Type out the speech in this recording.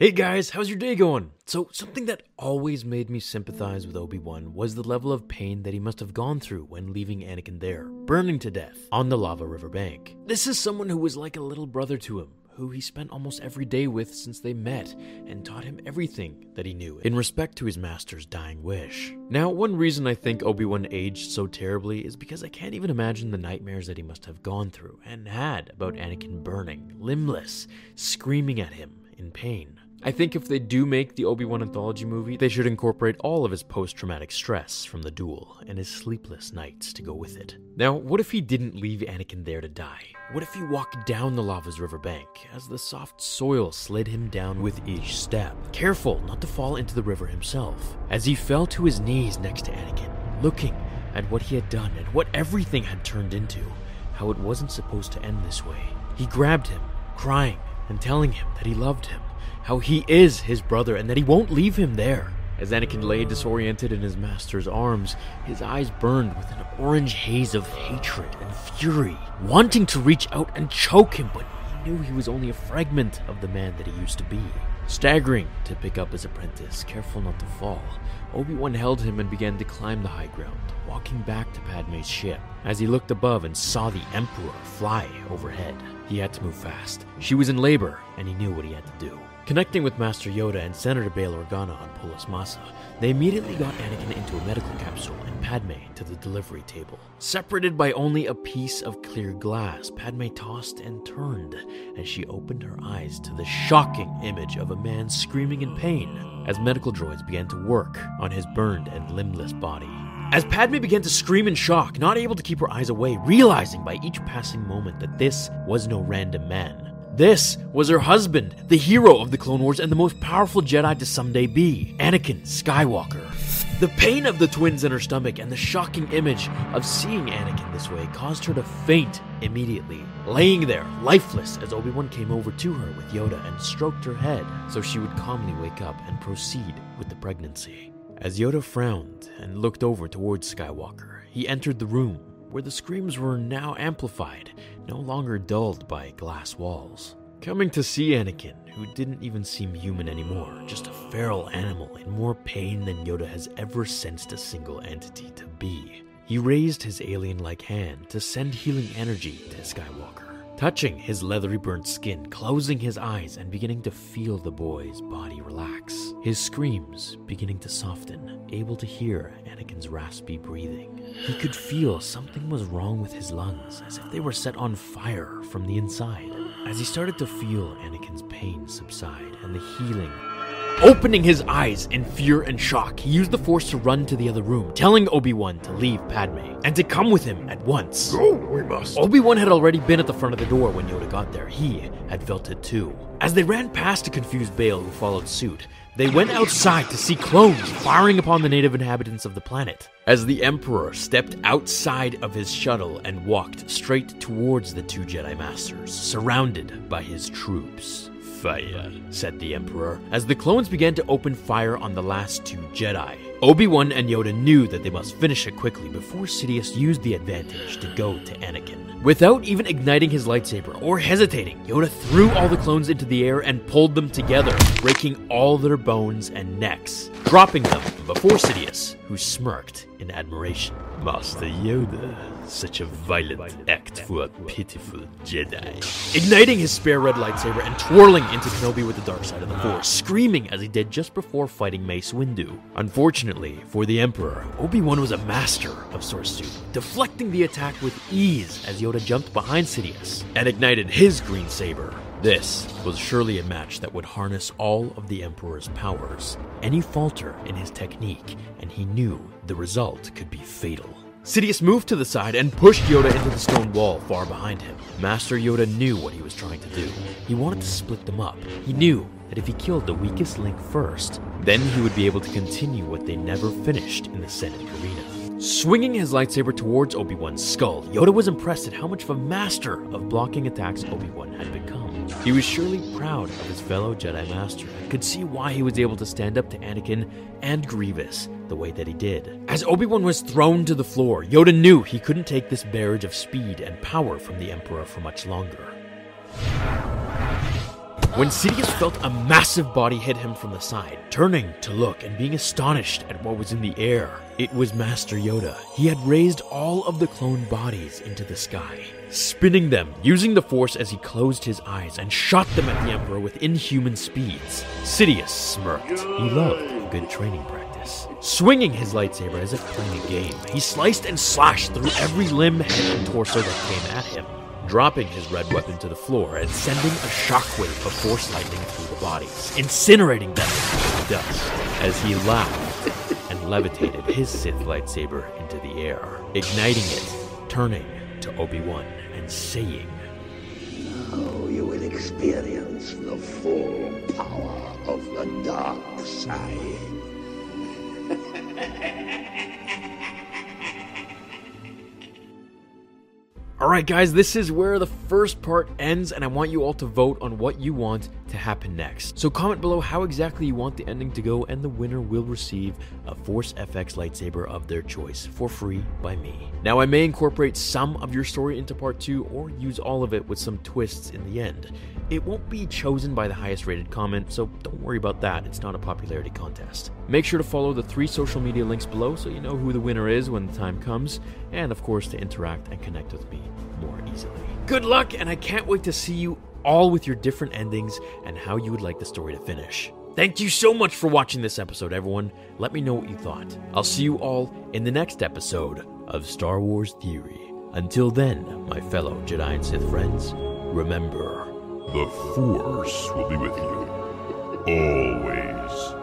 Hey guys, how's your day going? So, something that always made me sympathize with Obi Wan was the level of pain that he must have gone through when leaving Anakin there, burning to death on the lava river bank. This is someone who was like a little brother to him, who he spent almost every day with since they met, and taught him everything that he knew in respect to his master's dying wish. Now, one reason I think Obi Wan aged so terribly is because I can't even imagine the nightmares that he must have gone through and had about Anakin burning, limbless, screaming at him in pain. I think if they do make the Obi Wan anthology movie, they should incorporate all of his post traumatic stress from the duel and his sleepless nights to go with it. Now, what if he didn't leave Anakin there to die? What if he walked down the lava's riverbank as the soft soil slid him down with each step, careful not to fall into the river himself? As he fell to his knees next to Anakin, looking at what he had done and what everything had turned into, how it wasn't supposed to end this way. He grabbed him, crying and telling him that he loved him how he is his brother and that he won't leave him there. As Anakin lay disoriented in his master's arms, his eyes burned with an orange haze of hatred and fury, wanting to reach out and choke him, but he knew he was only a fragment of the man that he used to be. Staggering to pick up his apprentice, careful not to fall, Obi-Wan held him and began to climb the high ground, walking back to Padme's ship. As he looked above and saw the Emperor fly overhead, he had to move fast. She was in labor, and he knew what he had to do. Connecting with Master Yoda and Senator Bail Organa on Polis Massa, they immediately got Anakin into a medical capsule and Padme to the delivery table. Separated by only a piece of clear glass, Padme tossed and turned as she opened her eyes to the shocking image of a man screaming in pain as medical droids began to work on his burned and limbless body. As Padme began to scream in shock, not able to keep her eyes away, realizing by each passing moment that this was no random man, this was her husband, the hero of the Clone Wars and the most powerful Jedi to someday be, Anakin Skywalker. The pain of the twins in her stomach and the shocking image of seeing Anakin this way caused her to faint immediately, laying there, lifeless, as Obi Wan came over to her with Yoda and stroked her head so she would calmly wake up and proceed with the pregnancy. As Yoda frowned and looked over towards Skywalker, he entered the room where the screams were now amplified, no longer dulled by glass walls. Coming to see Anakin, who didn't even seem human anymore, just a feral animal in more pain than Yoda has ever sensed a single entity to be. He raised his alien like hand to send healing energy to Skywalker touching his leathery burnt skin, closing his eyes, and beginning to feel the boy's body relax. His screams beginning to soften, able to hear Anakin's raspy breathing. He could feel something was wrong with his lungs, as if they were set on fire from the inside. As he started to feel Anakin's pain subside and the healing Opening his eyes in fear and shock, he used the Force to run to the other room, telling Obi-Wan to leave Padme and to come with him at once. Go, we must. Obi-Wan had already been at the front of the door when Yoda got there. He had felt it too. As they ran past a confused Bail who followed suit, they went outside to see clones firing upon the native inhabitants of the planet. As the Emperor stepped outside of his shuttle and walked straight towards the two Jedi Masters, surrounded by his troops. Fire, said the Emperor, as the clones began to open fire on the last two Jedi. Obi-Wan and Yoda knew that they must finish it quickly before Sidious used the advantage to go to Anakin. Without even igniting his lightsaber or hesitating, Yoda threw all the clones into the air and pulled them together, breaking all their bones and necks, dropping them before Sidious, who smirked in admiration. Master Yoda, such a violent act for a pitiful Jedi. Igniting his spare red lightsaber and twirling into Kenobi with the dark side of the Force, screaming as he did just before fighting Mace Windu. Unfortunately for the Emperor, Obi-Wan was a master of Soresu, deflecting the attack with ease as Yoda jumped behind Sidious and ignited his green saber. This was surely a match that would harness all of the Emperor's powers. Any falter in his technique, and he knew the result could be fatal. Sidious moved to the side and pushed Yoda into the stone wall far behind him. Master Yoda knew what he was trying to do. He wanted to split them up. He knew that if he killed the weakest link first, then he would be able to continue what they never finished in the Senate arena. Swinging his lightsaber towards Obi-Wan's skull, Yoda was impressed at how much of a master of blocking attacks Obi-Wan had become. He was surely proud of his fellow Jedi Master and could see why he was able to stand up to Anakin and Grievous the way that he did. As Obi-Wan was thrown to the floor, Yoda knew he couldn't take this barrage of speed and power from the Emperor for much longer. when Sidious felt a massive body hit him from the side, turning to look and being astonished at what was in the air. It was Master Yoda. He had raised all of the clone bodies into the sky, spinning them, using the Force as he closed his eyes and shot them at the Emperor with inhuman speeds. Sidious smirked. He loved good training practice. Swinging his lightsaber as if playing a game, he sliced and slashed through every limb, head, and torso that came at him dropping his red weapon to the floor and sending a shockwave of force lightning through the bodies, incinerating them into dust as he laughed and levitated his Sith lightsaber into the air, igniting it, turning to Obi-Wan and saying, Now you will experience the full power of the dark side. Alright, guys, this is where the first part ends, and I want you all to vote on what you want to happen next. So, comment below how exactly you want the ending to go, and the winner will receive a Force FX lightsaber of their choice for free by me. Now, I may incorporate some of your story into part 2 or use all of it with some twists in the end. It won't be chosen by the highest rated comment, so don't worry about that, it's not a popularity contest. Make sure to follow the three social media links below so you know who the winner is when the time comes, and of course to interact and connect with me more easily. Good luck, and I can't wait to see you all with your different endings and how you would like the story to finish. Thank you so much for watching this episode, everyone. Let me know what you thought. I'll see you all in the next episode of Star Wars Theory. Until then, my fellow Jedi and Sith friends, remember The Force will be with you always.